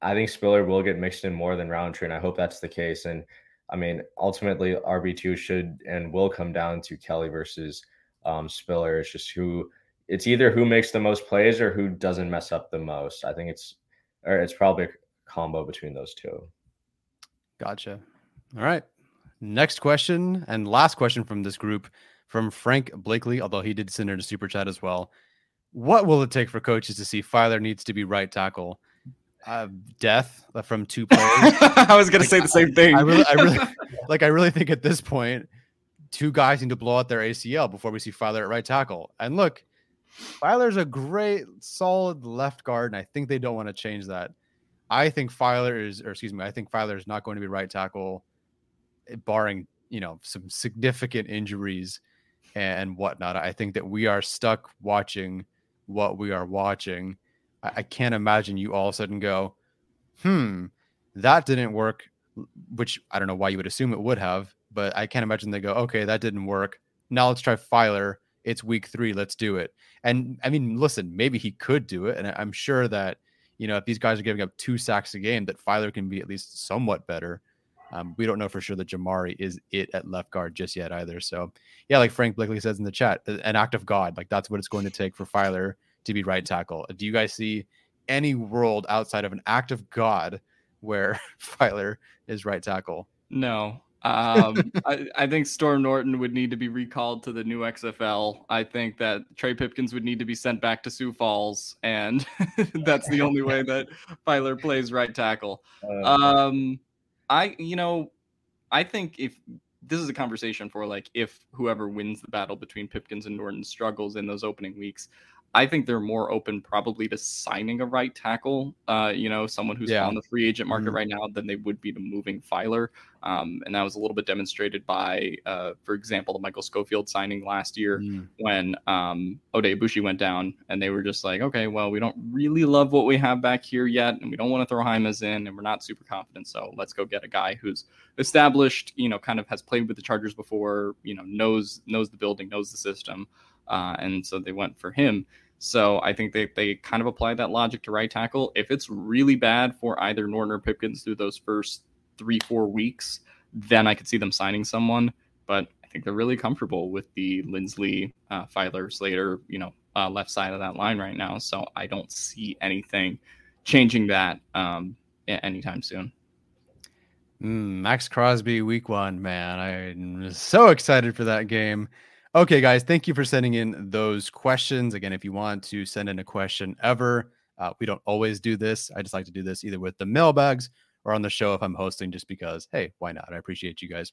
I think Spiller will get mixed in more than Rountree, and I hope that's the case. And I mean, ultimately, RB two should and will come down to Kelly versus um, Spiller. It's just who it's either who makes the most plays or who doesn't mess up the most. I think it's or it's probably a combo between those two. Gotcha. All right. Next question and last question from this group from Frank Blakely, although he did send in a super chat as well. What will it take for coaches to see Feiler needs to be right tackle? Uh, death from two (laughs) players. I was gonna like, say the same thing. I really, I really, like. I really think at this point, two guys need to blow out their ACL before we see Feiler at right tackle. And look, Feiler's a great, solid left guard, and I think they don't want to change that. I think Feiler is, or excuse me, I think Feiler is not going to be right tackle, eh, barring you know some significant injuries and whatnot. I think that we are stuck watching what we are watching. I, I can't imagine you all of a sudden go, hmm, that didn't work. Which I don't know why you would assume it would have, but I can't imagine they go, okay, that didn't work. Now let's try Feiler. It's week three. Let's do it. And I mean, listen, maybe he could do it. And I'm sure that, you know, if these guys are giving up two sacks a game, that Feiler can be at least somewhat better. Um, we don't know for sure that Jamaree is it at left guard just yet either. So, yeah, like Frank Blakely says in the chat, an act of God. Like that's what it's going to take for Feiler to be right tackle. Do you guys see any world outside of an act of God where (laughs) Feiler is right tackle? No. Um, (laughs) I, I, think Storm Norton would need to be recalled to the new XFL. I think that Trey Pipkins would need to be sent back to Sioux Falls, and (laughs) that's the only way that Feiler plays right tackle. Uh, um, I, you know, I think if this is a conversation for like if whoever wins the battle between Pipkins and Norton struggles in those opening weeks, I think they're more open probably to signing a right tackle, uh, you know, someone who's yeah. on the free agent market mm-hmm. right now than they would be to moving Feiler. Um, and that was a little bit demonstrated by, uh, for example, the Michael Schofield signing last year mm. when um, Oday Aboushi went down and they were just like, okay, well, we don't really love what we have back here yet. And we don't want to throw Jaimes in and we're not super confident. So let's go get a guy who's established, you know, kind of has played with the Chargers before, you know, knows, knows the building, knows the system. Uh, and so they went for him. So I think they, they kind of applied that logic to right tackle. If it's really bad for either Norton or Pipkins through those first three, four weeks, then I could see them signing someone. But I think they're really comfortable with the Linsley, uh, Feiler, Slater, you know, uh, left side of that line right now. So I don't see anything changing that um, anytime soon. Mm, Maxx Crosby, week one, man. I'm so excited for that game. Okay, guys, thank you for sending in those questions. Again, if you want to send in a question ever, uh, we don't always do this. I just like to do this either with the mailbags or on the show if I'm hosting, just because, hey, why not? I appreciate you guys.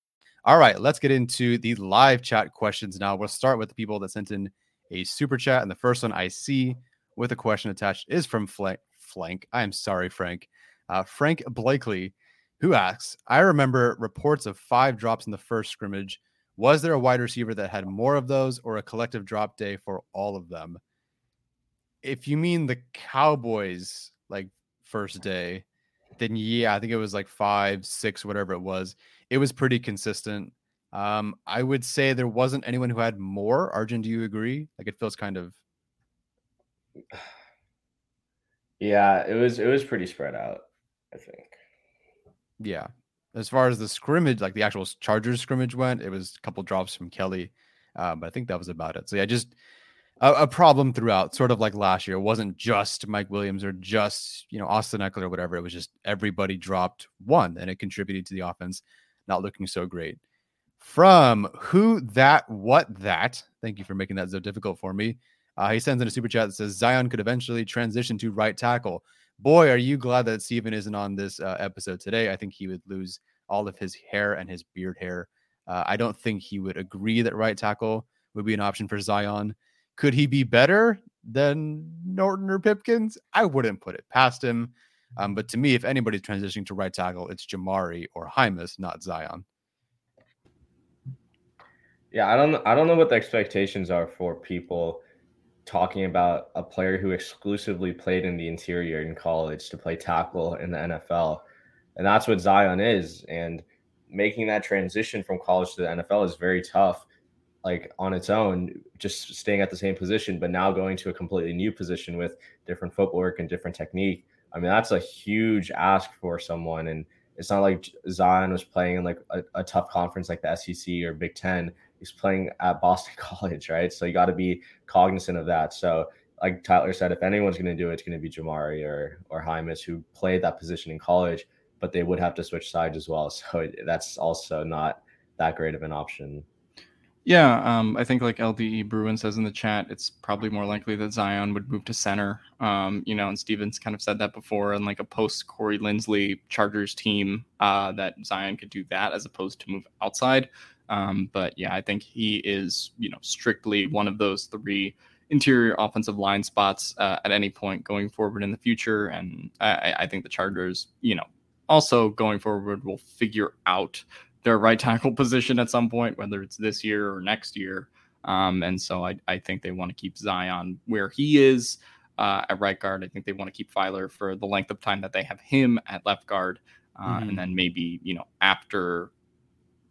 All right, let's get into the live chat questions now. We'll start with the people that sent in a super chat. And the first one I see with a question attached is from Flank. Flank. I'm sorry, Frank. Uh, Frank Blakely, who asks I remember reports of five drops in the first scrimmage. Was there a wide receiver that had more of those or a collective drop day for all of them? If you mean the Cowboys, like first day, then yeah, I think it was like five, six, whatever it was it was pretty consistent. Um, I would say there wasn't anyone who had more. Arjun, do you agree? Like it feels kind of. (sighs) Yeah, it was it was pretty spread out. I think. Yeah, as far as the scrimmage, like the actual Chargers scrimmage went, it was a couple drops from Kelly, um, but I think that was about it. So yeah, just a, a, problem throughout, sort of like last year. It wasn't just Mike Williams or just you know Austin Ekeler or whatever. It was just everybody dropped one, and it contributed to the offense not looking so great. From who that what that. Thank you for making that so difficult for me. Uh, he sends in a super chat that says Zion could eventually transition to right tackle, boy, are you glad that Steven isn't on this uh, episode today. I think he would lose all of his hair and his beard hair. Uh, I don't think he would agree that right tackle would be an option for Zion. Could he be better than Norton or Pipkins? I wouldn't put it past him. Um, but to me, if anybody's transitioning to right tackle, it's Jamaree or Jaimes, not Zion. Yeah, I don't I don't know what the expectations are for people talking about a player who exclusively played in the interior in college to play tackle in the NFL. And that's what Zion is. And making that transition from college to the NFL is very tough, like on its own, just staying at the same position, but now going to a completely new position with different footwork and different technique. I mean, that's a huge ask for someone. And it's not like Zion was playing in like a, a tough conference like the SEC or Big Ten he's playing at Boston (laughs) College, right? So you got to be cognizant of that. So like Tyler said, if anyone's going to do it, it's going to be Jamaree or or Jaimes, who played that position in college, but they would have to switch sides as well. (laughs) So it, that's also not that great of an option. Yeah, um, I think like LDE Bruin says in the chat, it's probably more likely that Zion would move to center. Um, you know, and Stevens kind of said that before, and like a post Corey Linsley Chargers team, uh, that Zion could do that as opposed to move outside. Um, but yeah, I think he is, you know, strictly one of those three interior offensive line spots uh, at any point going forward in the future. And I, I, think the Chargers, you know, also going forward will figure out their right tackle (laughs) position at some point, whether it's this year or next year. Um, and so I, I think they want to keep Zion where he is uh, at right guard. I think they want to keep Feiler for the length of time that they have him at left guard. Uh, mm-hmm. And then maybe, you know, after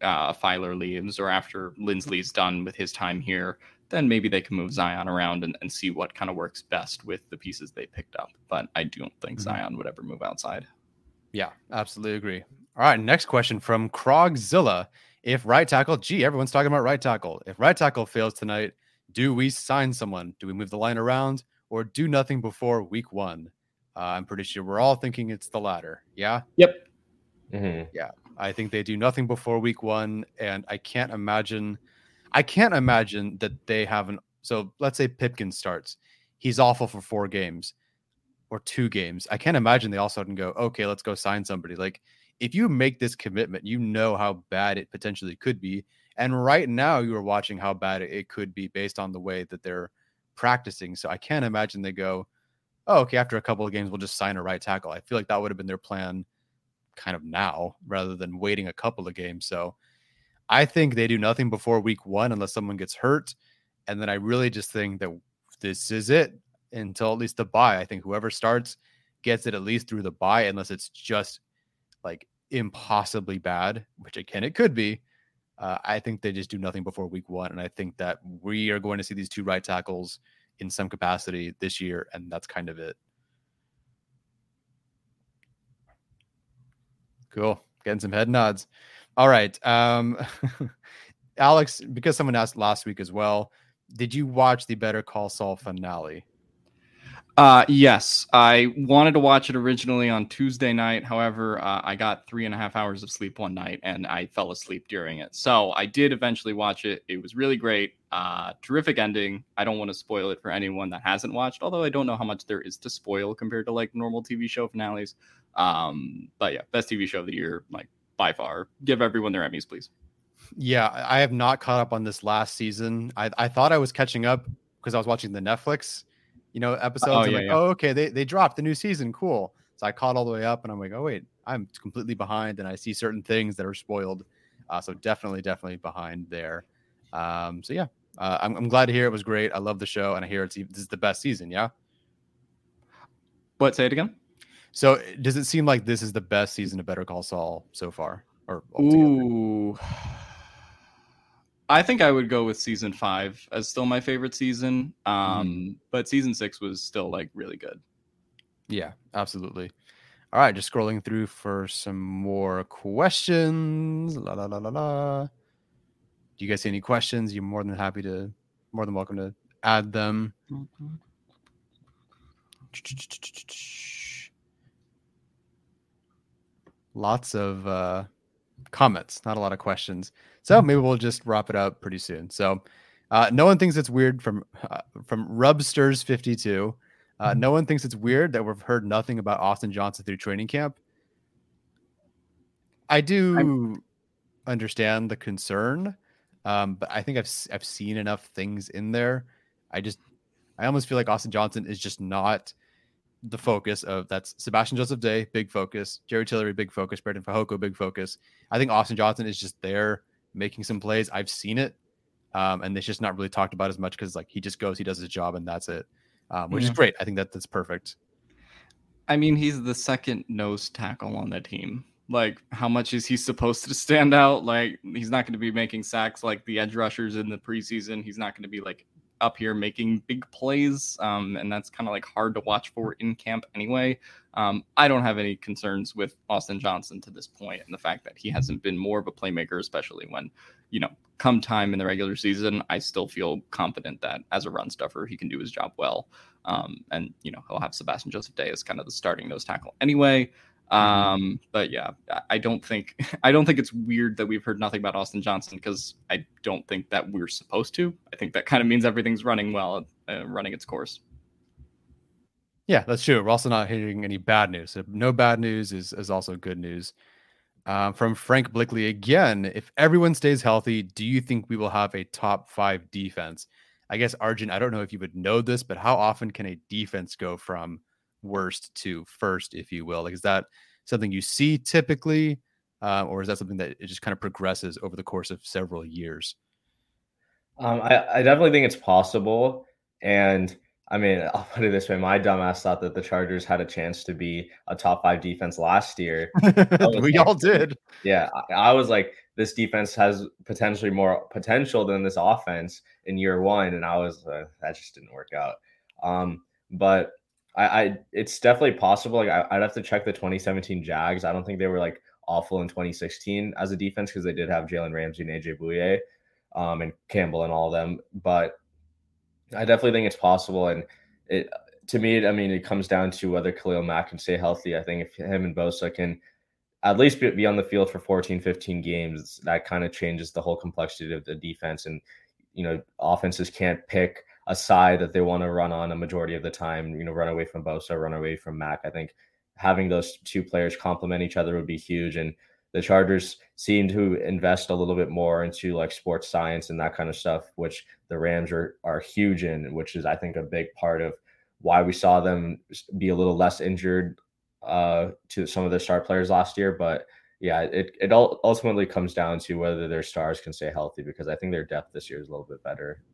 uh, Feiler leaves or after Linsley's done with his time here, then maybe they can move Zion around and, and see what kind of works best with the pieces they picked up. But I don't think mm-hmm. Zion would ever move outside. Yeah, absolutely agree. All right, next question from Krogzilla. If right tackle, gee, everyone's talking about right tackle. If right tackle fails tonight, do we sign someone? Do we move the line around or do nothing before week one? Uh, I'm pretty sure we're all thinking it's the latter. Yeah. Yep. Mm-hmm. Yeah. I think they do nothing before week one, and I can't imagine. I can't imagine that they haven't. So let's say Pipkin starts, he's awful for four games or two games. I can't imagine they all of a sudden go, okay, let's go sign somebody. Like if you make this commitment, you know how bad it potentially could be. And right now, you are watching how bad it could be based on the way that they're practicing. So I can't imagine they go, oh, okay, after a couple of games, we'll just sign a right tackle. I feel like that would have been their plan kind of now rather than waiting a couple of games. So I think they do nothing before week one unless someone gets hurt. And then I really just think that this is it until at least the bye. I think whoever starts gets it at least through the bye, unless it's just like impossibly bad, which again it could be. Uh, I think they just do nothing before week one. And I think that we are going to see these two right tackles in some capacity this year. And that's kind of it. Cool. Getting some head nods. All right. Um, (laughs) Alex, because someone asked last week as well, did you watch the Better Call Saul finale? Uh, yes, I wanted to watch it originally on Tuesday night. However, uh, I got three and a half hours of sleep one night and I fell asleep during it. So I did eventually watch it. It was really great. Uh, terrific ending. I don't want to spoil it for anyone that hasn't watched, although I don't know how much there is to spoil compared to like normal TV show finales. Um, but yeah, best TV show of the year, like by far. Give everyone their Emmys, please. Yeah, I have not caught up on this last season. I, I thought I was catching up because I was watching the Netflix, you know, episodes. Oh, yeah, like, yeah. oh, okay, they, they dropped the new season. Cool. So I caught all the way up and I'm like, oh, wait, I'm completely behind. And I see certain things that are spoiled. Uh, so definitely, definitely behind there. Um, so yeah, uh, I'm, I'm glad to hear it was great. I love the show and I hear it's this is the best season. Yeah. What? Say it again. So does it seem like this is the best season of Better Call Saul so far? Or altogether? ooh, I think I would go with season five as still my favorite season. Um, mm-hmm. but season six was still like really good. Yeah, absolutely. All right, just scrolling through for some more questions. La la la la la. Do you guys see any questions? You're more than happy to, more than welcome to add them. Mm-hmm. lots of uh, comments, not a lot of questions. So mm-hmm. maybe we'll just wrap it up pretty soon. So uh, no one thinks it's weird from uh, from Rubsters fifty two. Uh, no one thinks it's weird that we've heard nothing about Austin Johnson through training camp. I do I'm... understand the concern, um, but I think I've I've seen enough things in there. I just I almost feel like Austin Johnson is just not the focus of that's Sebastian Joseph Day, big focus, Jerry Tillery, big focus, Breiden Fehoko, big focus. I think Austin Johnson is just there making some plays. I've seen it. Um, and it's just not really talked about as much because like he just goes, he does his job, and that's it. Um, which yeah. is great. I think that that's perfect. I mean, he's the second nose tackle on the team. Like, how much is he supposed to stand out? Like, he's not going to be making sacks like the edge rushers in the preseason. He's not going to be like up here making big plays, um, and that's kind of like hard to watch for in camp anyway. Um, I don't have any concerns with Austin Johnson to this point, and the fact that he hasn't been more of a playmaker, especially when, you know, come time in the regular season, I still feel confident that as a run stuffer, he can do his job well. Um, and you know, he'll have Sebastian Joseph Day as kind of the starting nose tackle anyway. Mm-hmm. Um, but yeah, I don't think (laughs) I don't think it's weird that we've heard nothing about Austin Johnson because I don't think that we're supposed to. I think that kind of means everything's running well, uh, running its course. Yeah, that's true. We're also not hearing any bad news. So no bad news is is also good news. Um, from Frank Blickley again, if everyone stays healthy, do you think we will have a top five defense? I guess Arjun, I don't know if you would know this, but how often can a defense go from worst to first, if you will? Like, is that something you see typically, uh, or is that something that it just kind of progresses over the course of several years? Um, I, I definitely think it's possible, and I mean, (laughs) I'll put it this way: my dumbass thought that the Chargers had a chance to be a top five defense last year. (laughs) we all did. Yeah, I, I, was like, this defense has potentially more potential than this offense in year one, and I was uh, that just didn't work out. Um, but I, I, it's definitely possible. Like I, would have to check the 2017 Jags. I don't think they were like awful in 2016 as a defense because they did have Jalen Ramsey and AJ Bouye, um, and Campbell and all of them. But I definitely think it's possible. And it to me, I mean, it comes down to whether Khalil Mack can stay healthy. I think if him and Bosa can at least be on the field for 14, 15 games, that kind of changes the whole complexity of the defense. And, you know, offenses can't pick a side that they want to run on a majority of the time, you know, run away from Bosa, run away from Mack. I think having those two players complement each other would be huge. And the Chargers seem to invest a little bit more into like sports science and that kind of stuff, which the Rams are are huge in, which is I think a big part of why we saw them be a little less injured uh, to some of their star players last year. But yeah, it it all ultimately comes down to whether their stars can stay healthy because I think their depth this year is a little bit better.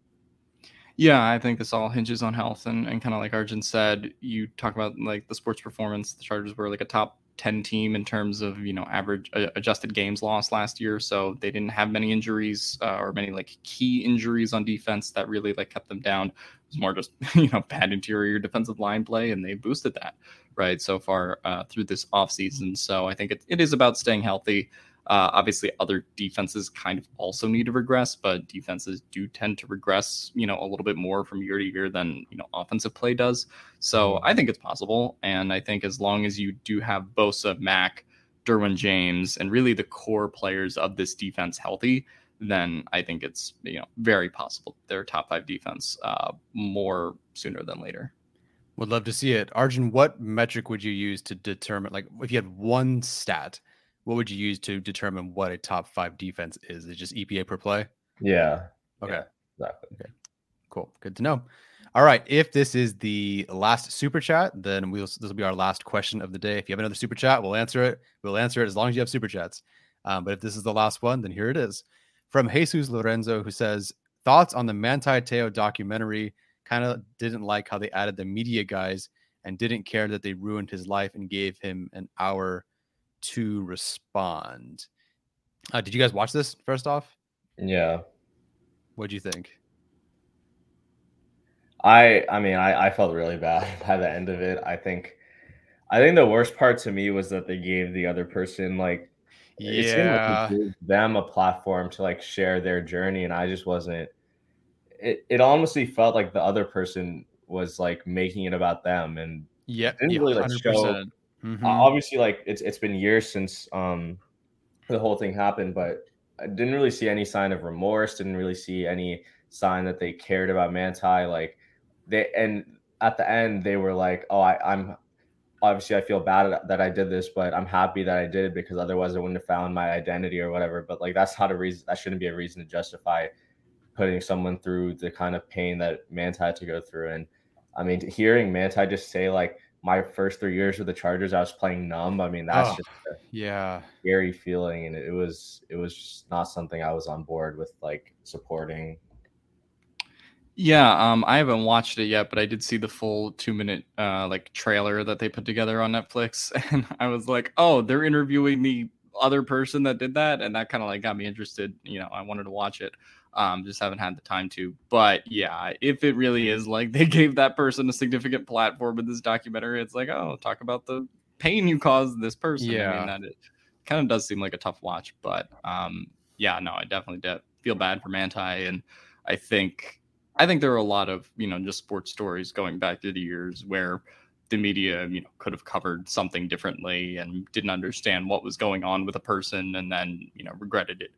Yeah, I think this all hinges on health and, and kind of like Arjun said, you talk about like the sports performance. The Chargers were like a top 10 team in terms of you know average uh, adjusted games lost last year so they didn't have many injuries uh, or many like key injuries on defense that really like kept them down it was more just (laughs) you know bad interior defensive line play and they boosted that right so far uh, through this offseason so i think it, it is about staying healthy uh, obviously, other defenses kind of also need to regress, but defenses do tend to regress, you know, a little bit more from year to year than you know offensive play does. So mm-hmm. I think it's possible, and I think as long as you do have Bosa, Mack, Derwin James, and really the core players of this defense healthy, then I think it's you know very possible they're top five defense uh, more sooner than later. Would love to see it, Arjun. What metric would you use to determine, like, if you had one stat? What would you use to determine what a top five defense is? Is it just EPA per play? Yeah. Okay. Yeah, exactly. Okay. Cool. Good to know. All right. If this is the last super chat, then we'll this will be our last question of the day. If you have another super chat, we'll answer it. We'll answer it as long as you have super chats. Um, but if this is the last one, then here it is from Jesus Lorenzo, who says thoughts on the Manti Te'o documentary. Kind of didn't like how they added the media guys and didn't care that they ruined his life and gave him an hour to respond. Uh, did you guys watch this first off? Yeah. What'd you think? I I mean I, I felt really bad (laughs) by the end of it. I think I think the worst part to me was that they gave the other person like yeah like them a platform to like share their journey and I just wasn't it it honestly felt like the other person was like making it about them and yeah didn't yeah, really like 100%. show Mm-hmm. Uh, obviously, like it's it's been years since um the whole thing happened, but I didn't really see any sign of remorse. Didn't really see any sign that they cared about Manti. Like they and at the end they were like, "Oh, I, I'm obviously I feel bad that I did this, but I'm happy that I did because otherwise I wouldn't have found my identity or whatever." But like that's not a reason. That shouldn't be a reason to justify putting someone through the kind of pain that Manti had to go through. And I mean, hearing Manti just say like my first three years with the Chargers, I was playing numb. I mean, that's oh, just yeah scary feeling, and it was it was just not something I was on board with like supporting. Yeah, um, I haven't watched it yet, but I did see the full two minute uh, like trailer that they put together on Netflix, (laughs) and I was like, oh, they're interviewing the other person that did that, and that kind of like got me interested. You know, I wanted to watch it. Um, just haven't had the time to. But yeah, if it really is like (laughs) they gave that person a significant platform in this documentary, it's like, oh, talk about the pain you caused this person. Yeah. I mean, that it kind of does seem like a tough watch. But um, yeah, no, I definitely de- feel bad for Manti. And I think I think there are a lot of, you know, just sports stories going back through the years where the media, you know, could have covered something differently and didn't understand what was going on with a person and then, you know, regretted it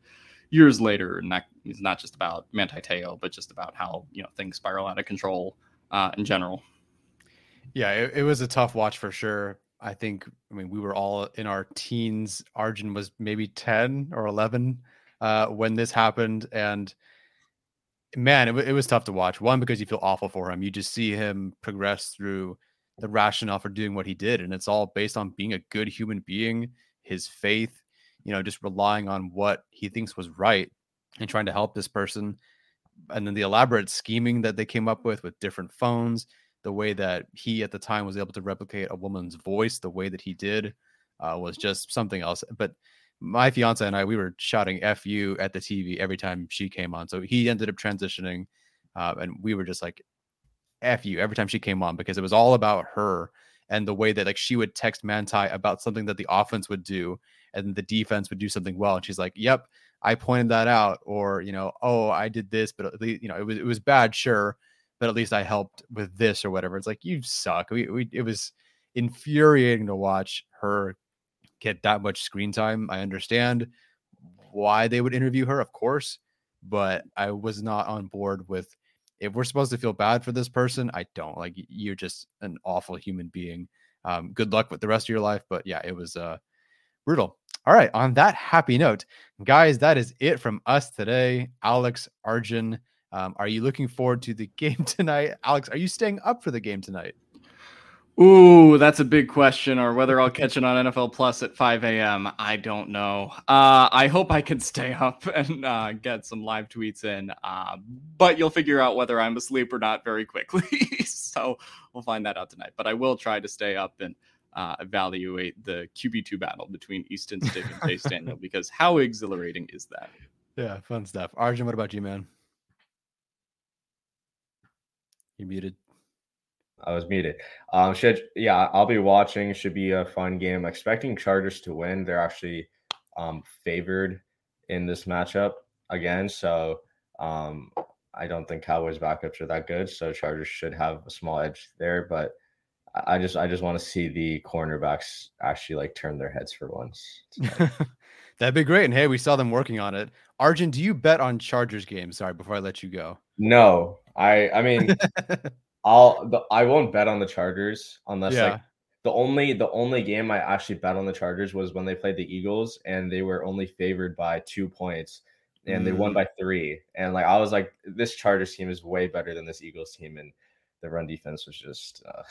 years later, and that is not just about Manti Te'o, but just about how you know things spiral out of control uh, in general. Yeah, it, it was a tough watch for sure. I think, I mean, we were all in our teens. Arjun was maybe 10 or 11 uh, when this happened. And man, it, it was tough to watch. One, because you feel awful for him. You just see him progress through the rationale for doing what he did. And it's all based on being a good human being, his faith, you know, just relying on what he thinks was right and trying to help this person. And then the elaborate scheming that they came up with with different phones, the way that he at the time was able to replicate a woman's voice, the way that he did uh, was just something else. But my fiance and I, we were shouting "F you" at the TV every time she came on. So he ended up transitioning, uh, and we were just like "F you" every time she came on because it was all about her and the way that like she would text Manti about something that the offense would do, and the defense would do something well. And she's like, "Yep, I pointed that out," or you know, "Oh, I did this, but at least you know it was it was bad, sure, but at least I helped with this or whatever." It's like you suck. We, we it was infuriating to watch her get that much screen time. I understand why they would interview her, of course, but I was not on board with if we're supposed to feel bad for this person, I don't. Like you're just an awful human being. Um, good luck with the rest of your life. But yeah, it was uh brutal. All right. On that happy note, guys, that is it from us today. Alex, Arjun, um, are you looking forward to the (laughs) game tonight? Alex, are you staying up for the game tonight? Ooh, that's a big question. Or whether I'll catch it on NFL Plus at 5 a.m. I don't know. Uh, I hope I can (laughs) stay up and uh, get some live tweets in. Uh, but you'll figure out whether I'm asleep or not very quickly. (laughs) so we'll find that out tonight. But I will try to stay up and uh, evaluate the QB2 battle between Easton Stick and Chase (laughs) Daniel because how exhilarating is that? Yeah, fun stuff. Arjun, what about you, man? You muted. I was muted. Um, should yeah, I'll be watching. Should be a fun game. Expecting Chargers to win. They're actually um, favored in this matchup again. So um, I don't think Cowboys backups are that good. So Chargers should have a small edge there. But I just I just want to see the cornerbacks actually like turn their heads for once. (laughs) That'd be great. And hey, we saw them working on it. Arjun, do you bet on Chargers games? Sorry, before I let you go. No, I I mean (laughs) I'll the, I won't bet on the Chargers unless yeah. like the only the only game I actually bet on the Chargers was when they played the Eagles and they were only favored by two points and mm. they won mm. by three. And like I was like, this Chargers team is way better than this Eagles team, and the run defense was just uh,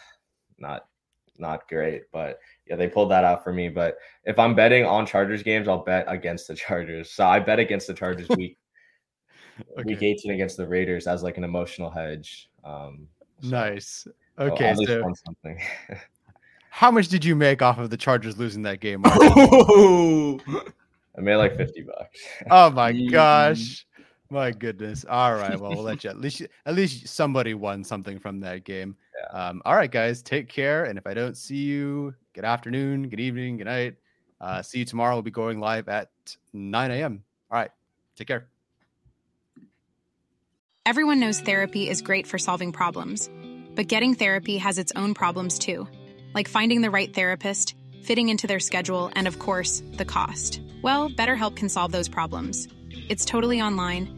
not not great. But yeah, they pulled that out for me. But if I'm betting on Chargers games, I'll bet against the Chargers. So I bet against the Chargers (laughs) week okay. week 18 against the Raiders as like an emotional hedge. Um, so, nice. Okay, so, so something. (laughs) how much did you make off of the Chargers losing that game? (laughs) I made like 50 bucks. oh my gosh. My goodness. All right. Well, we'll let (laughs) you at least at least somebody won something from that game. Yeah. Um, all right, guys. Take care. And if I don't see you, good afternoon, good evening, good night. Uh, see you tomorrow. We'll be going live at 9 a.m. All right. Take care. Everyone knows therapy is great for solving problems, but getting therapy has its own problems too, like finding the right therapist, fitting into their schedule, and of course, the cost. Well, BetterHelp can solve those problems. It's totally online